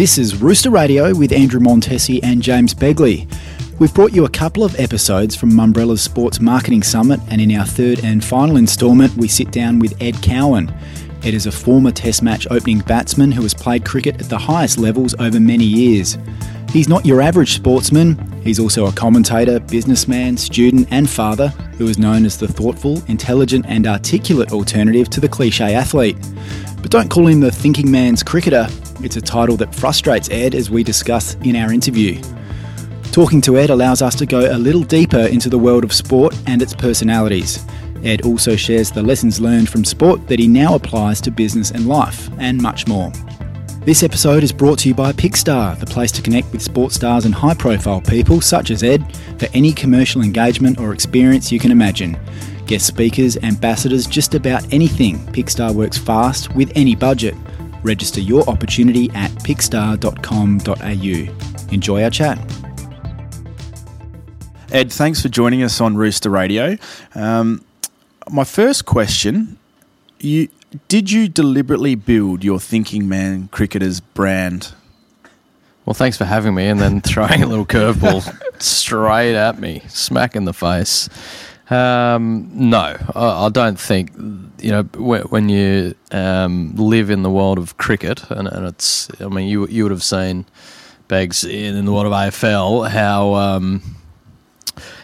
This is Rooster Radio with Andrew Montesi and James Begley. We've brought you a couple of episodes from Mumbrella's Sports Marketing Summit, and in our third and final instalment, we sit down with Ed Cowan. Ed is a former Test match opening batsman who has played cricket at the highest levels over many years. He's not your average sportsman, he's also a commentator, businessman, student, and father who is known as the thoughtful, intelligent, and articulate alternative to the cliche athlete. But don't call him the thinking man's cricketer, it's a title that frustrates Ed as we discuss in our interview. Talking to Ed allows us to go a little deeper into the world of sport and its personalities. Ed also shares the lessons learned from sport that he now applies to business and life, and much more. This episode is brought to you by Pickstar, the place to connect with sports stars and high profile people such as Ed for any commercial engagement or experience you can imagine. Guest speakers, ambassadors, just about anything. Pickstar works fast with any budget. Register your opportunity at pickstar.com.au. Enjoy our chat. Ed, thanks for joining us on Rooster Radio. Um, my first question: You did you deliberately build your Thinking Man Cricketers brand? Well, thanks for having me, and then throwing a little curveball straight at me, smack in the face. Um, no, I, don't think. You know, when you um, live in the world of cricket, and, and, it's, I mean, you you would have seen bags in, in the world of AFL how. Um,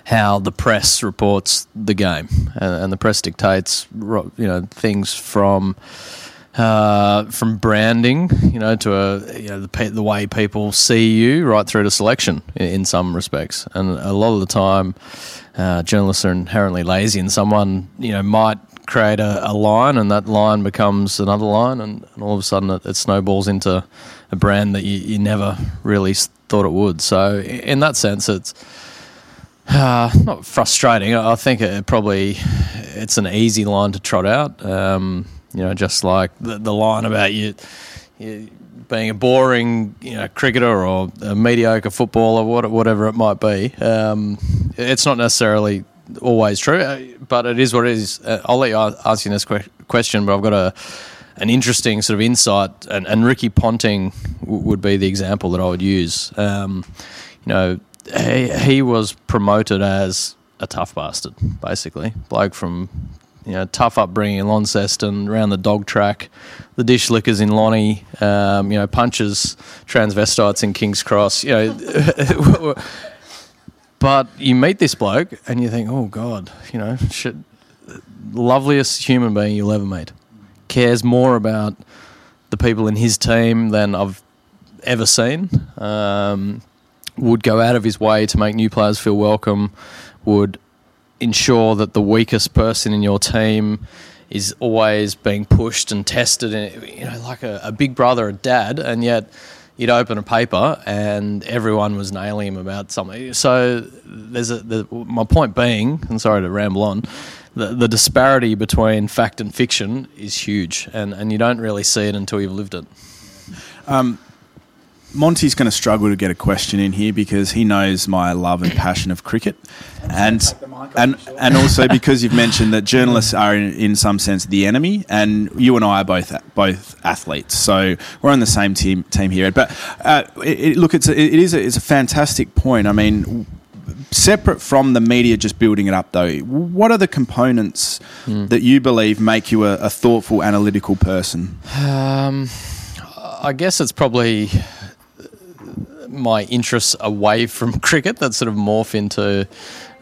how the press reports the game, and, and the press dictates you know things from uh, from branding, you know, to a you know the, the way people see you, right through to selection in, in some respects, and a lot of the time, uh, journalists are inherently lazy, and someone you know might create a, a, line, and that line becomes another line, and, and all of a sudden it, it, snowballs into a brand that you, you never really thought it would. So in that sense, it's uh, not frustrating. I think it probably it's an easy line to trot out. Um, you know, just like the, the line about you, you, being a boring you know cricketer or a mediocre footballer, whatever it might be. Um, it's not necessarily always true, uh, but it is what it is. Uh, I'll let you ask you this question, but I've got a an interesting sort of insight, and, and Ricky Ponting would be the example that I would use. Um, you know, he, he was promoted as a tough bastard, basically. Bloke from you know, tough upbringing in Launceston, around the dog track, the dish lickers in Lonnie, um, you know, punches transvestites in King's Cross, you know. but you meet this bloke and you think, oh, God, you know, shit, loveliest human being you'll ever meet. Cares more about the people in his team than I've ever seen. Um, would go out of his way to make new players feel welcome, would ensure that the weakest person in your team is always being pushed and tested, and you know, like a, a big brother, a dad, and yet you'd open a paper and everyone was nailing him about something. So there's a the, my point being, and sorry to ramble on, the, the disparity between fact and fiction is huge, and, and you don't really see it until you've lived it. Um, Monty's going to struggle to get a question in here because he knows my love and passion of cricket, and and and also because you've mentioned that journalists are in, in, some sense the enemy, and you and I are both both athletes, so we're on the same team team here. But uh, it, it, look, it's a, it is a, it's a fantastic point. I mean. Separate from the media just building it up, though, what are the components mm. that you believe make you a, a thoughtful, analytical person? Um, I guess it's probably my interests away from cricket that sort of morph into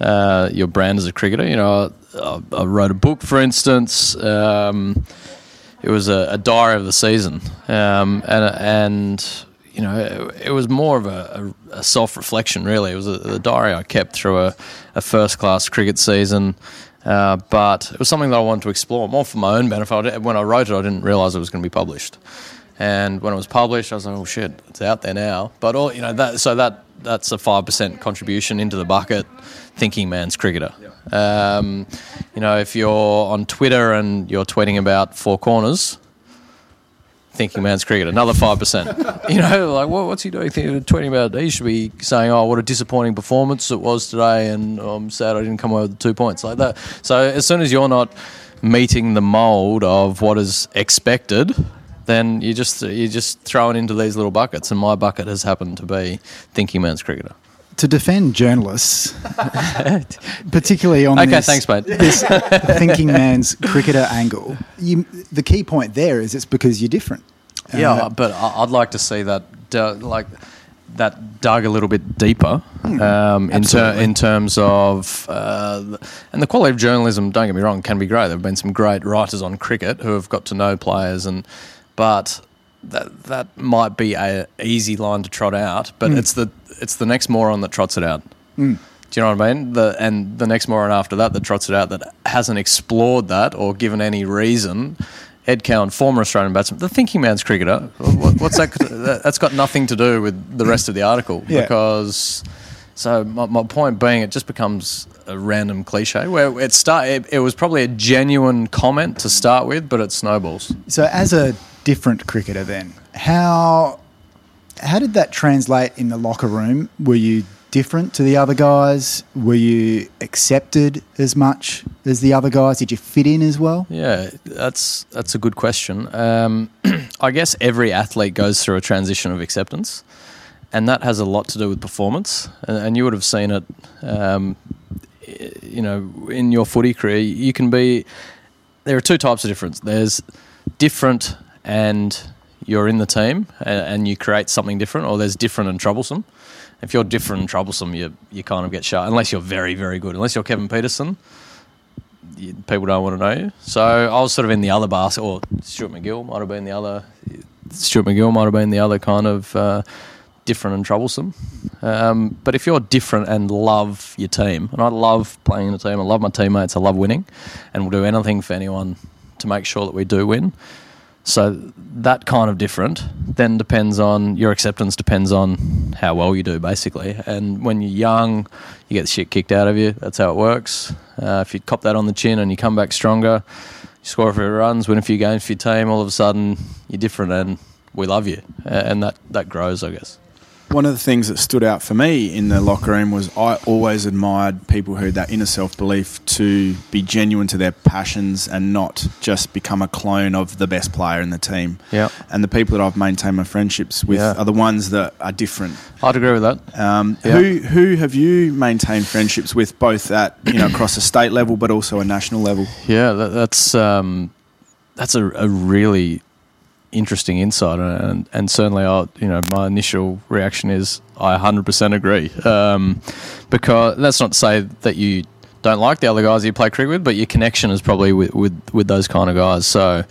uh, your brand as a cricketer. You know, I, I wrote a book, for instance. Um, it was a, a, diary of the season, um, and and you know, it, it was more of a, a, a self reflection. Really, it was a, a, diary I kept through a, first class cricket season. Uh, but it was something that I wanted to explore more for my own benefit. When I wrote it, I didn't realize it was going to be published. And when it was published, I was like, "Oh shit, it's out there now." But all you know, that so that that's a five percent contribution into the bucket. Thinking man's cricketer. Um, you know, if you're on Twitter and you're tweeting about four corners, thinking man's cricket, another five percent. You know, like what, what's he doing? Tweeting about he should be saying, "Oh, what a disappointing performance it was today," and oh, I'm sad I didn't come away with the two points like that. So as soon as you're not meeting the mold of what is expected then you just you just throw it into these little buckets, and my bucket has happened to be thinking man's cricketer. To defend journalists, particularly on Okay, this, thanks, mate. this thinking man's cricketer angle, you, the key point there is it's because you're different. Yeah, Uh, but I- I'd like to see that uh, like that dug a little bit deeper um, in, ter- in terms of uh, and the quality of journalism. Don't get me wrong, can be great. There've been some great writers on cricket who have got to know players, and but that that might be a easy line to trot out. But mm. it's the it's the next moron that trots it out. Mm. Do you know what I mean? The, and the next moron after that that trots it out that hasn't explored that or given any reason. Ed Cowan, former Australian batsman, the thinking man's cricketer. What, what's that? that- That's got nothing to do with the rest of the article Yeah. because. So my, my point being, it just becomes a random cliche where it start. It, it was probably a genuine comment to start with, but it snowballs. So, as a different cricketer, then how how did that translate in the locker room? Were you different to the other guys? Were you accepted as much as the other guys? Did you fit in as well? Yeah, that's that's a good question. Um, I guess every athlete goes through a transition of acceptance, and that has a lot to do with performance. And, and you would have seen it, um, you know, in your footy career. You can be. There are two types of difference. There's different, and you're in the team, and, you create something different, or there's different and troublesome. If you're different and troublesome, you you kind of get shut. Unless you're very very good. Unless you're Kevin Pietersen, you, people don't want to know you. So I was sort of in the other basket, or Stuart MacGill might have been the other. Stuart MacGill might have been the other kind of uh, different and troublesome. Um, but if you're different and love your team, and I love playing in a team, I love my teammates, I love winning, and will do anything for anyone to make sure that we do win. So that kind of different then depends on your acceptance depends on how well you do basically. And when you're young, you get the shit kicked out of you. That's how it works. Uh, if you cop that on the chin and you come back stronger, you score a few runs, win a few games for your team, all of a sudden you're different and we love you. And that, that grows, I guess. One of the things that stood out for me in the locker room was I always admired people who had that inner self belief to be genuine to their passions and not just become a clone of the best player in the team. Yeah. And the people that I've maintained my friendships with Yeah. are the ones that are different. I'd agree with that. Um, Yeah. Who who have you maintained friendships with, both at you know across a state level, but also a national level? Yeah, that, that's um, that's a, a really interesting insight, and and certainly, I you know my initial reaction is I 100% agree. Um, because that's not to say that you don't like the other guys you play cricket with, but your connection is probably with with, with those kind of guys. So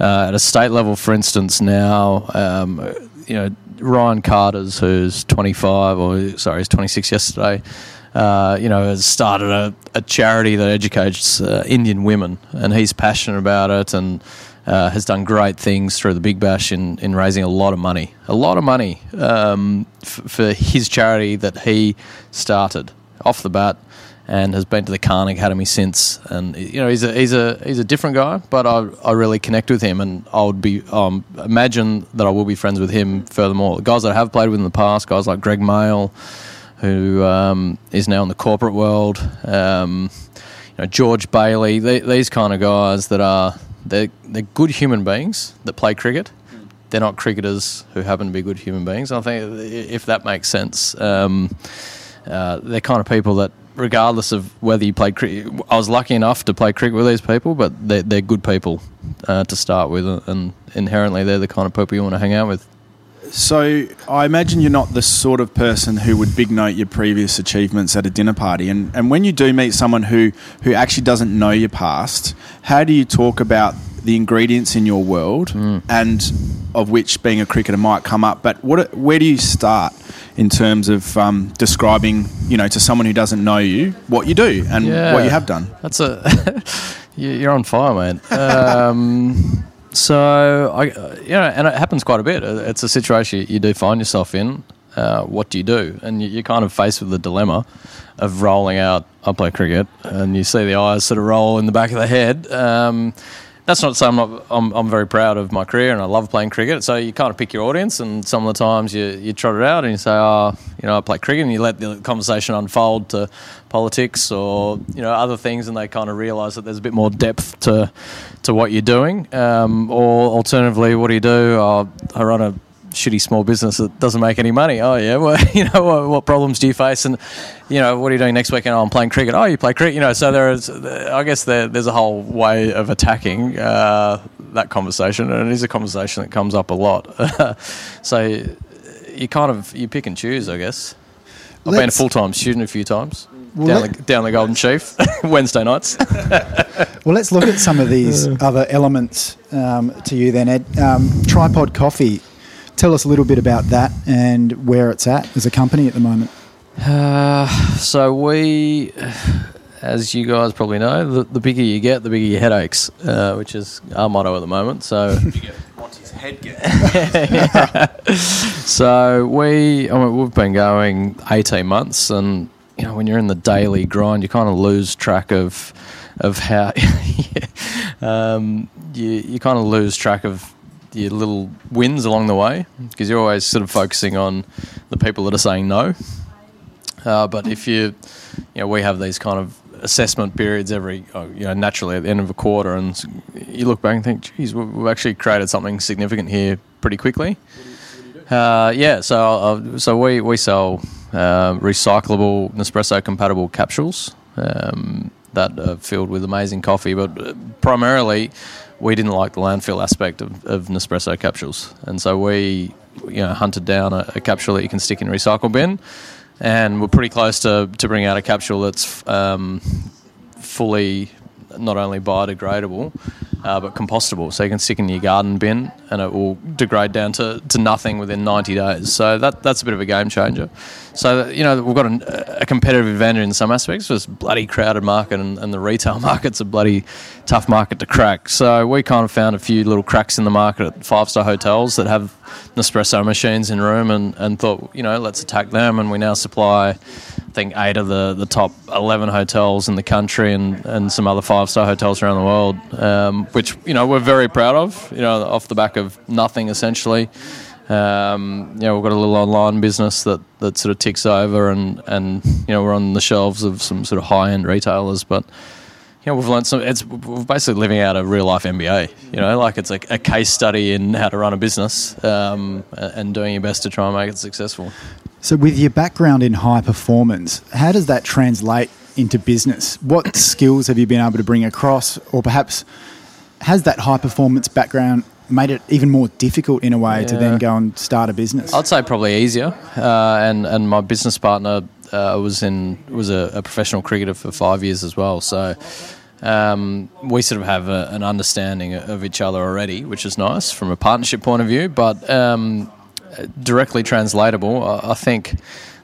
uh, at a state level, for instance, now um, you know Ryan Carters who's 25 or sorry, he's 26 yesterday. Uh, you know, has started a, a charity that educates uh, Indian women, and he's passionate about it, and uh, has done great things through the Big Bash in, in raising a lot of money, a lot of money um, f- for his charity that he started off the bat, and has been to the Khan Academy since. And you know, he's a he's a he's a different guy, but I I really connect with him, and I would be um, imagine that I will be friends with him furthermore. The guys that I have played with in the past, guys like Greg Mail who um, is now in the corporate world. Um, you know, George Bailey, they, these kind of guys that are they're, they're good human beings that play cricket. They're not cricketers who happen to be good human beings. I think if that makes sense, um, uh, they're kind of people that, regardless of whether you played cricket, I was lucky enough to play cricket with these people, but they're, they're good people uh, to start with, and inherently they're the kind of people you want to hang out with. So I imagine you're not the sort of person who would big note your previous achievements at a dinner party. And, and when you do meet someone who, who actually doesn't know your past, how do you talk about the ingredients in your world and of which being a cricketer might come up? But what, where do you start in terms of um, describing, you know, to someone who doesn't know you, what you do and what you have done? That's a you- you're on fire, man. Um, so I, you know, and it happens quite a bit. It's a situation you do find yourself in. Uh, what do you do? And you- you're kind of faced with the dilemma of rolling out. I play cricket, and you see the eyes sort of roll in the back of the head. Um, that's not say I'm not. I'm, I'm very proud of my career and I love playing cricket. So you kind of pick your audience, and some of the times you you trot it out and you say, oh, you know, I play cricket, and you let the conversation unfold to politics or you know other things, and they kind of realise that there's a bit more depth to to what you're doing. Um, or alternatively, what do you do? Oh, I run a shitty small business that doesn't make any money. Oh yeah, well you know what, what, problems do you face, and you know what are you doing next weekend? Oh, I'm playing cricket. Oh, you play cricket. You know, so there is. I guess there, there's a whole way of attacking uh, that conversation, and it is a conversation that comes up a lot. so you kind of you pick and choose, I guess. I've Let's, been a full time student a few times. Well, down, let, the, down the Golden Sheaf, Wednesday nights. well, let's look at some of these other elements um, to you then, Ed. Um, Tripod Coffee Tell us a little bit about that and where it's at as a company at the moment. Uh, so we, as you guys probably know, the, the bigger you get, the bigger your headaches, uh, which is our motto at the moment. So. Monty's head gets. so we, I mean, we've been going eighteen months, and you know when you're in the daily grind, you kind of lose track of of how um, you you kind of lose track of your little wins along the way because you're always sort of focusing on the people that are saying no. Uh, but if you, you know, we have these kind of assessment periods every, uh, you know, naturally at the end of a quarter, and you look back and think, geez, we've actually created something significant here pretty quickly. Uh, yeah, so uh, so we we sell uh, recyclable Nespresso compatible capsules um, that are filled with amazing coffee, but uh, primarily we didn't like the landfill aspect of, of Nespresso capsules, and so we you know hunted down a, a, capsule that you can stick in a recycle bin, and we're pretty close to to bring out a capsule that's um, fully not only biodegradable uh, but compostable. So you can stick in your garden bin and it will degrade down to, to nothing within 90 days. So that that's a bit of a game changer. So, you know, we've got a, a competitive advantage in some aspects. It's a bloody crowded market and, and the retail market's a bloody tough market to crack. So we kind of found a few little cracks in the market at five star hotels that have Nespresso machines in room and, and thought, you know, let's attack them. And we now supply I think eight of the, the top 11 hotels in the country and, and some other five star hotels around the world, um, which you know we're very proud of. You know, off the back of nothing essentially. Um, you know, we've got a little online business that, that sort of ticks over, and, and you know we're on the shelves of some sort of high end retailers, but you know, we've learned some. It's we're basically living out a real life MBA. You know, like it's a, a case study in how to run a business um, and doing your best to try and make it successful. So, with your background in high performance, how does that translate into business? What skills have you been able to bring across, or perhaps has that high performance background made it even more difficult in a way yeah. to then go and start a business? I'd say probably easier. Uh, and and my business partner uh, was in was a, a, professional cricketer for five years as well. So. Um, we sort of have a, an understanding of each other already, which is nice from a partnership point of view. But um, directly translatable. I, think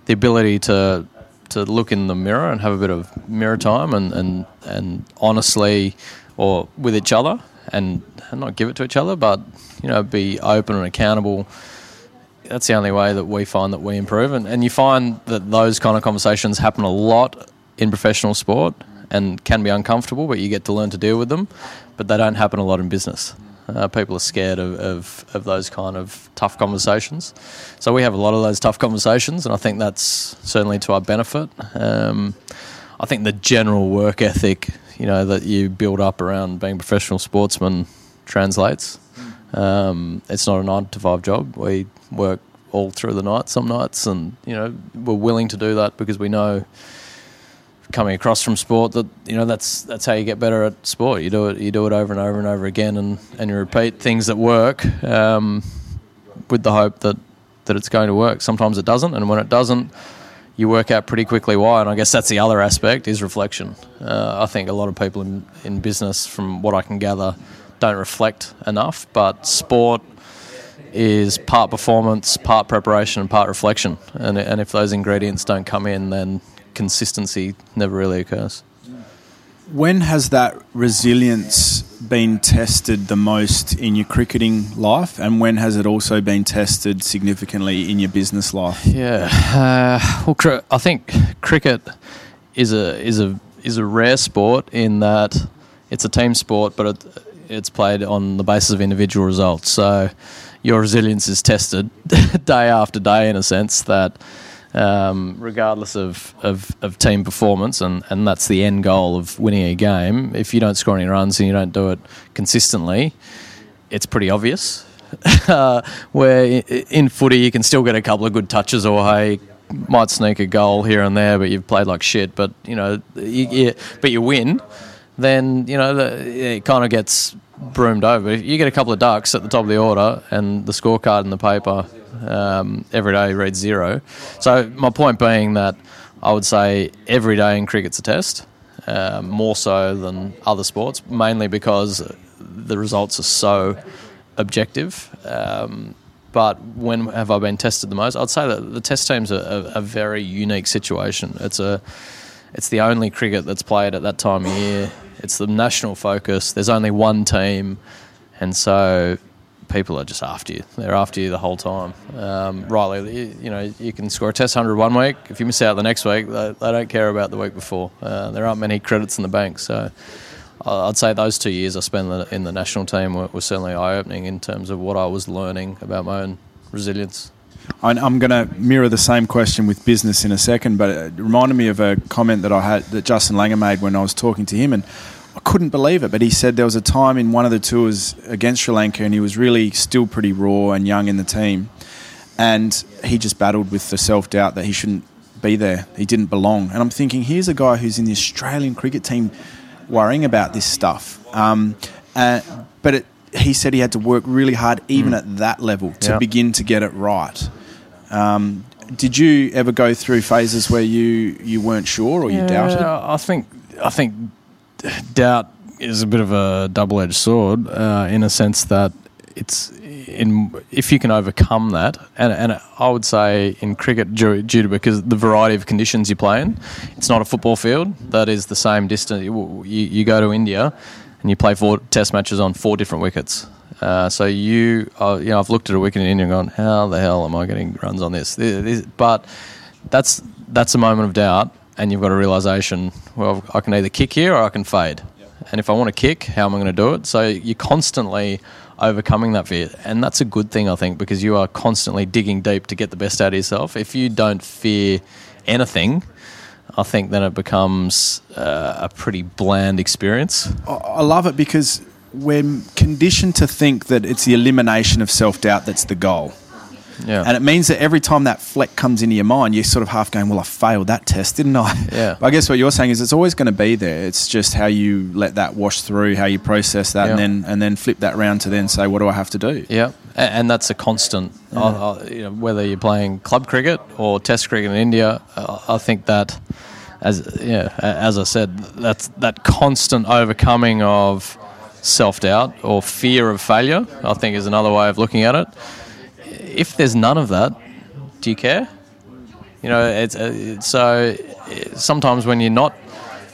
the ability to to look in the mirror and have a bit of mirror time and, and, and honestly or with each other and, and not give it to each other but you know be open and accountable that's the only way that we find that we improve and, and you find that those kind of conversations happen a lot in professional sport and can be uncomfortable but you get to learn to deal with them but they don't happen a lot in business uh, people are scared of, of, of, those kind of tough conversations. So we have a lot of those tough conversations, and I think that's certainly to our benefit. Um, I think the general work ethic, you know, that you build up around being a professional sportsman translates. Um, it's not a nine to five job. We work all through the night some nights, and you know, we're willing to do that because we know coming across from sport that you know that's that's how you get better at sport. You do it you do it over and over and over again, and, and you repeat things that work um, with the hope that that it's going to work. Sometimes it doesn't, and when it doesn't, you work out pretty quickly why. And I guess that's the other aspect is reflection. Uh, I think a lot of people in in business, from what I can gather, don't reflect enough. But sport is part performance, part preparation, and part reflection. And, and if those ingredients don't come in, then consistency never really occurs. When has that resilience been tested the most in your cricketing life, and when has it also been tested significantly in your business life? Yeah, uh, well, I think cricket is a is a is a rare sport in that it's a team sport, but it, it's played on the basis of individual results. So your resilience is tested day after day, in a sense that. Um, regardless of, of, of, team performance, and, and that's the end goal of winning a game. If you don't score any runs and you don't do it consistently, it's pretty obvious. uh, where in footy you can still get a couple of good touches, or hey, might sneak a goal here and there, but you've played like shit. But you know, you, you, but you win, then you know the, it kind of gets broomed over. If you get a couple of ducks at the top of the order, and the scorecard in the paper um, every day reads zero. So my point being that I would say every day in cricket's a test, uh, more so than other sports, mainly because the results are so objective. Um, but when have I been tested the most? I'd say that the test team's a, a, a, very unique situation. It's a it's the only cricket that's played at that time of year. It's the national focus. There's only one team, and so people are just after you. They're after you the whole time. Um, rightly, you, know, you can score a test hundred one week. If you miss out the next week, they, they don't care about the week before. Uh, there aren't many credits in the bank, so. I'd say those two years I spent in the national team were, were certainly eye opening in terms of what I was learning about my own resilience. I'm going to mirror the same question with business in a second, but it reminded me of a comment that I had that Justin Langer made when I was talking to him, and I couldn't believe it. But he said there was a time in one of the tours against Sri Lanka, and he was really still pretty raw and young in the team, and he just battled with the self doubt that he shouldn't be there, he didn't belong. And I'm thinking, here's a guy who's in the Australian cricket team worrying about this stuff. Um, uh, but it, he said he had to work really hard, even mm. at that level, to begin to get it right. Um, did you ever go through phases where you, you weren't sure or you yeah, doubted? I think I think doubt is a bit of a double edged sword uh, in a sense that it's in if you can overcome that, and, and I would say in cricket due, due, to because the variety of conditions you play in, it's not a football field that is the same distance. You, you go to India and you play four test matches on four different wickets. Uh, so you, uh, you know, I've looked at a wicket in India and gone, how the hell am I getting runs on this? this, this but that's that's a moment of doubt, and you've got a realization. Well, I can either kick here or I can fade. And if I want to kick, how am I going to do it? So you're constantly overcoming that fear. And that's a good thing, I think, because you are constantly digging deep to get the best out of yourself. If you don't fear anything, I think then it becomes uh, a pretty bland experience. I love it because we're conditioned to think that it's the elimination of self doubt that's the goal. Yeah. And it means that every time that fleck comes into your mind, you're sort of half going, well, I failed that test, didn't I? Yeah. I guess what you're saying is it's always going to be there. It's just how you let that wash through, how you process that, yeah. and then and then flip that round to then say, what do I have to do? Yeah. And that's a constant. Yeah. I, I, you know, whether you're playing club cricket or Test cricket in India, I think that, as yeah, as I said, that's that constant overcoming of self doubt or fear of failure. I think is another way of looking at it if there's none of that, do you care? You know, it's, uh, so sometimes when you're not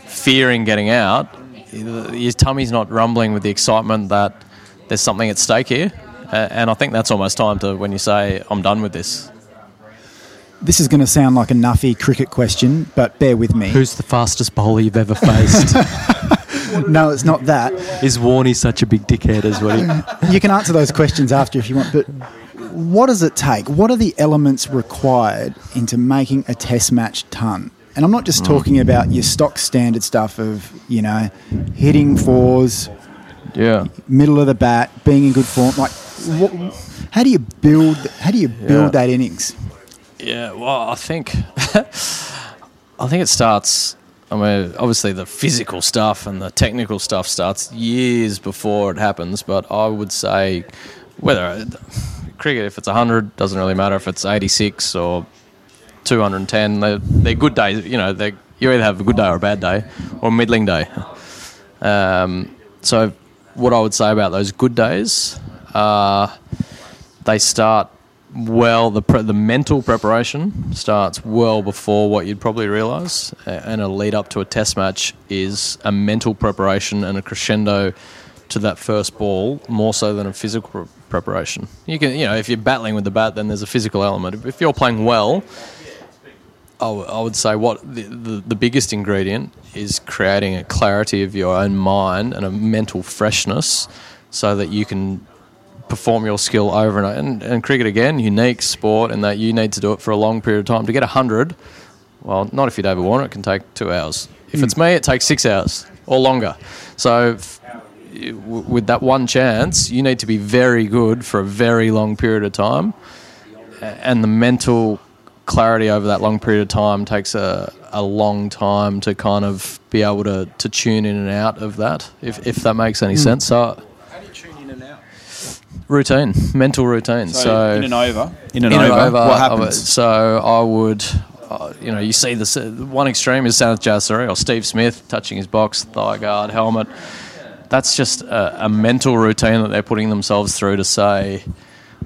fearing getting out, your tummy's not rumbling with the excitement that there's something at stake here. And I think that's almost time to when you say, I'm done with this. This is going to sound like a nuffy cricket question, but bear with me. Who's the fastest bowler you've ever faced? no, it's not that. Is Warney such a big dickhead as well? You can answer those questions after if you want, but what does it take? What are the elements required into making a test match ton? And I'm not just talking mm. about your stock standard stuff of, you know, hitting fours, yeah, middle of the bat, being in good form. Like, what, how do you build? How do you build yeah. that innings? Yeah, well, I think, I think it starts. I mean, obviously the physical stuff and the technical stuff starts years before it happens. But I would say whether cricket, if it's 100, doesn't really matter if it's 86 or 210. They're, they're good days. You know, they you either have a good day or a bad day, or a middling day. Um, so, what I would say about those good days, uh, they start well. The pre- the mental preparation starts well before what you'd probably realise, and a lead up to a test match is a mental preparation and a crescendo to that first ball more so than a physical preparation. You can, you know, if you're battling with the bat, then there's a physical element. If you're playing well, I would say what the, the, the biggest ingredient is creating a clarity of your own mind and a mental freshness so that you can perform your skill over and over. And, and cricket, again, unique sport in that you need to do it for a long period of time. To get 100, well, not if you're David Warner, it can take two hours. If hmm. it's me, it takes six hours or longer. So, f- with that one chance, you need to be very good for a very long period of time. And the mental clarity over that long period of time takes a, a long time to kind of be able to, to tune in and out of that, if, if that makes any hmm. sense. So, How do you tune in and out? Routine, mental routine. So, in and over, in and, in over, and over. what happens? So I would, uh, you know, you see this one extreme is Sanath Jayasuriya or Steve Smith touching his box, thigh guard, helmet. That's just a, a mental routine that they're putting themselves through to say,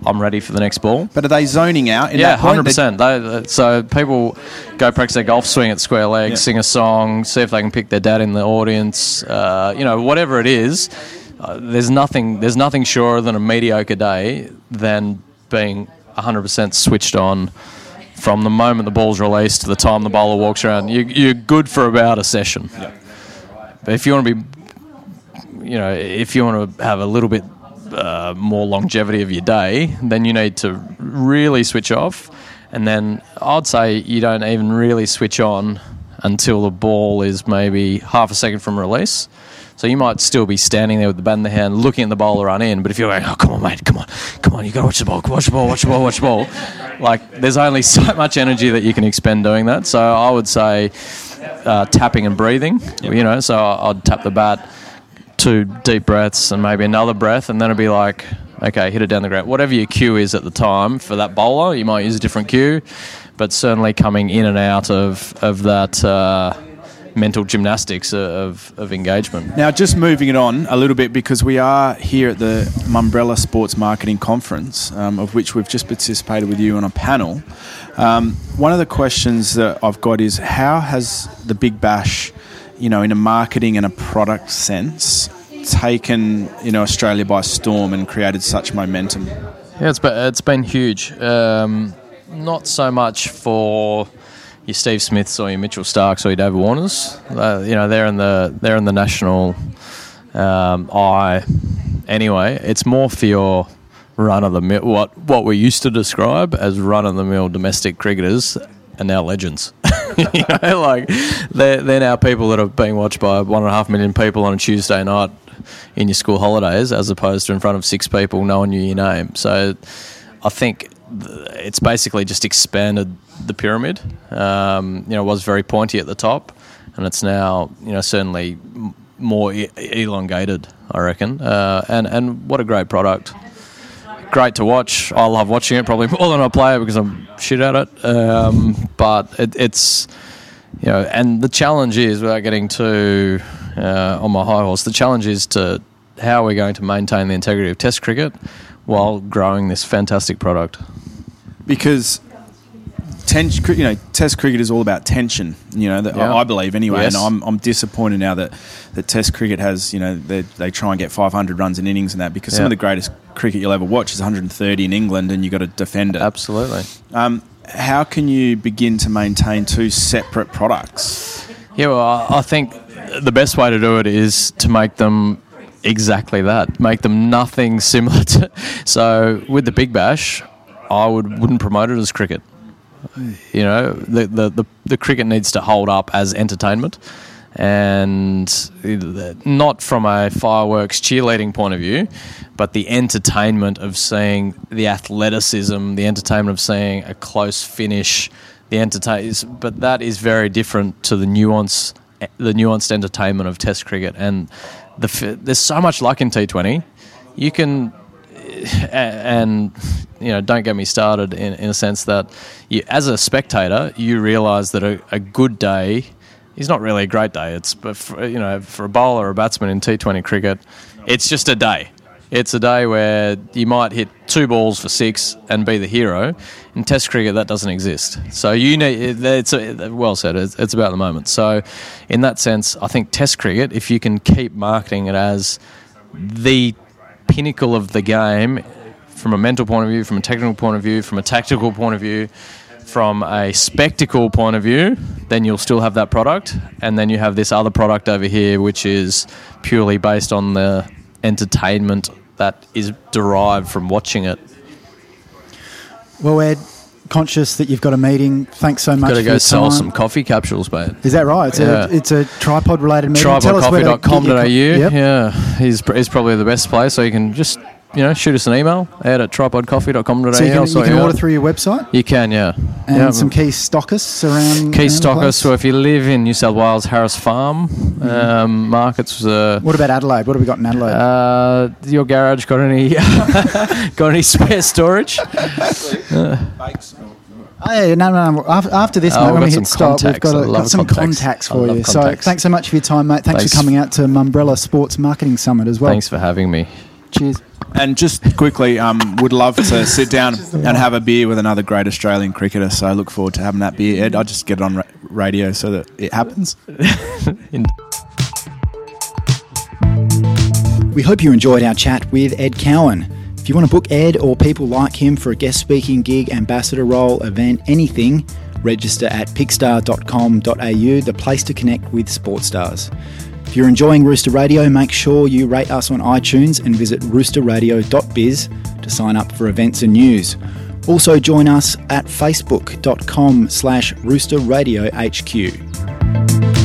"I'm ready for the next ball." But are they zoning out? In yeah, that point? hundred percent. So people go practice their golf swing at square legs, Yeah. sing a song, see if they can pick their dad in the audience. Uh, you know, whatever it is. Uh, there's nothing. There's nothing surer than a mediocre day than being hundred percent switched on from the moment the ball's released to the time the bowler walks around. You, you're good for about a session. But if you want to be, you know, if you want to have a little bit uh, more longevity of your day, then you need to really switch off. And then I'd say you don't even really switch on until the ball is maybe half a second from release. So you might still be standing there with the bat in the hand, looking at the bowler run in. But if you're going, oh come on, mate, come on, come on, you got to watch the ball, watch the ball, watch the ball, watch the ball. Like there's only so much energy that you can expend doing that. So I would say uh, tapping and breathing. You know, so I'd tap the bat, two deep breaths, and maybe another breath, and then it'd be like, okay, hit it down the ground. Whatever your cue is at the time for that bowler, you might use a different cue, but certainly coming in and out of of that. Uh, mental gymnastics of, of engagement. Now, just moving it on a little bit because we are here at the Mumbrella Sports Marketing Conference, um, of which we've just participated with you on a panel. Um, one of the questions that I've got is how has the Big Bash, you know, in a marketing and a product sense, taken you know Australia by storm and created such momentum? Yeah, it's been, it's been huge. Um, not so much for your Steve Smiths or your Mitchell Starcs or your David Warners. Uh, you know, they're in the they're in the national um, eye anyway. It's more for your run of the mill. What what we used to describe as run of the mill domestic cricketers are now legends. you know, like they're they're now people that are being watched by one and a half million people on a Tuesday night in your school holidays, as opposed to in front of six people knowing you your name. So, I think it's basically just expanded the pyramid. Um, you know, was very pointy at the top, and it's now you know certainly more e- elongated. I reckon, uh, and and what a great product. Great to watch. I love watching it probably more than I play it because I'm shit at it. Um, but it, it's you know, and the challenge is without getting too uh, on my high horse. The challenge is to how are we going to maintain the integrity of Test cricket while growing this fantastic product. because tension, you know, Test cricket is all about tension. You know, that Yeah. I I believe anyway. Yes. And I'm, I'm disappointed now that, that Test cricket has, you know, they, they try and get 500 runs in innings and that because some of the greatest cricket you'll ever watch is 130 in England, and you've got to defend it. Absolutely. Um, how can you begin to maintain two separate products? Yeah, well, I I think the best way to do it is to make them exactly that. Make them nothing similar to. So with the Big Bash, I would wouldn't promote it as cricket. You know, the the the, the cricket needs to hold up as entertainment. And not from a fireworks cheerleading point of view, but the entertainment of seeing the athleticism, the entertainment of seeing a close finish, the entertain. But that is very different to the nuance, the nuanced entertainment of Test cricket. And the there's so much luck in T20. You can, and you know, don't get me started in, in a sense that you, as a spectator, you realise that a, a good day is not really a great day. It's but for, you know for a bowler or a batsman in T20 cricket, it's just a day. It's a day where you might hit two balls for six and be the hero. In Test cricket, that doesn't exist. So you need it's a, well said. It's, it's about the moment. So, in that sense, I think Test cricket, if you can keep marketing it as the pinnacle of the game from a mental point of view, from a technical point of view, from a tactical point of view, from a spectacle point of view, then you'll still have that product, and then you have this other product over here, which is purely based on the entertainment that is derived from watching it. Well, Ed, conscious that you've got a meeting. Thanks so much. Got to go sell time. some coffee capsules, mate. Is that right? It's Yeah. a it's a tripod related meeting. Tell us where to get Tripodcoffee.com.au. Yep. Yeah, he's is probably the best place. So you can just you know shoot us an email ed at tripodcoffee.com.au. So you can, you can order through your website You can, yeah. and yeah. some key stockists around. Key around place? So if you live in New South Wales, Harris Farm Mm-hmm. um, markets. Uh, What about Adelaide? What have we got in Adelaide? uh, your garage got any got any spare storage? Oh, yeah, no, no, no. After this, Oh, mate, when we hit stop, we've got, a, got some contacts. contacts for you. So thanks so much for your time, mate. Thanks, Thanks. for coming out to Mumbrella Sports Marketing Summit as well. Thanks for having me. Cheers. And just quickly, um, would love to sit down and have a beer with another great Australian cricketer. So I look forward to having that beer. Ed, I'll just get it on ra- radio so that it happens. We hope you enjoyed our chat with Ed Cowan. If you want to book Ed or people like him for a guest speaking gig, ambassador role, event, anything, register at pickstar.com.au, the place to connect with sports stars. If you're enjoying Rooster Radio, make sure you rate us on iTunes and visit roosterradio.biz to sign up for events and news. Also join us at facebook.com slash roosterradiohq.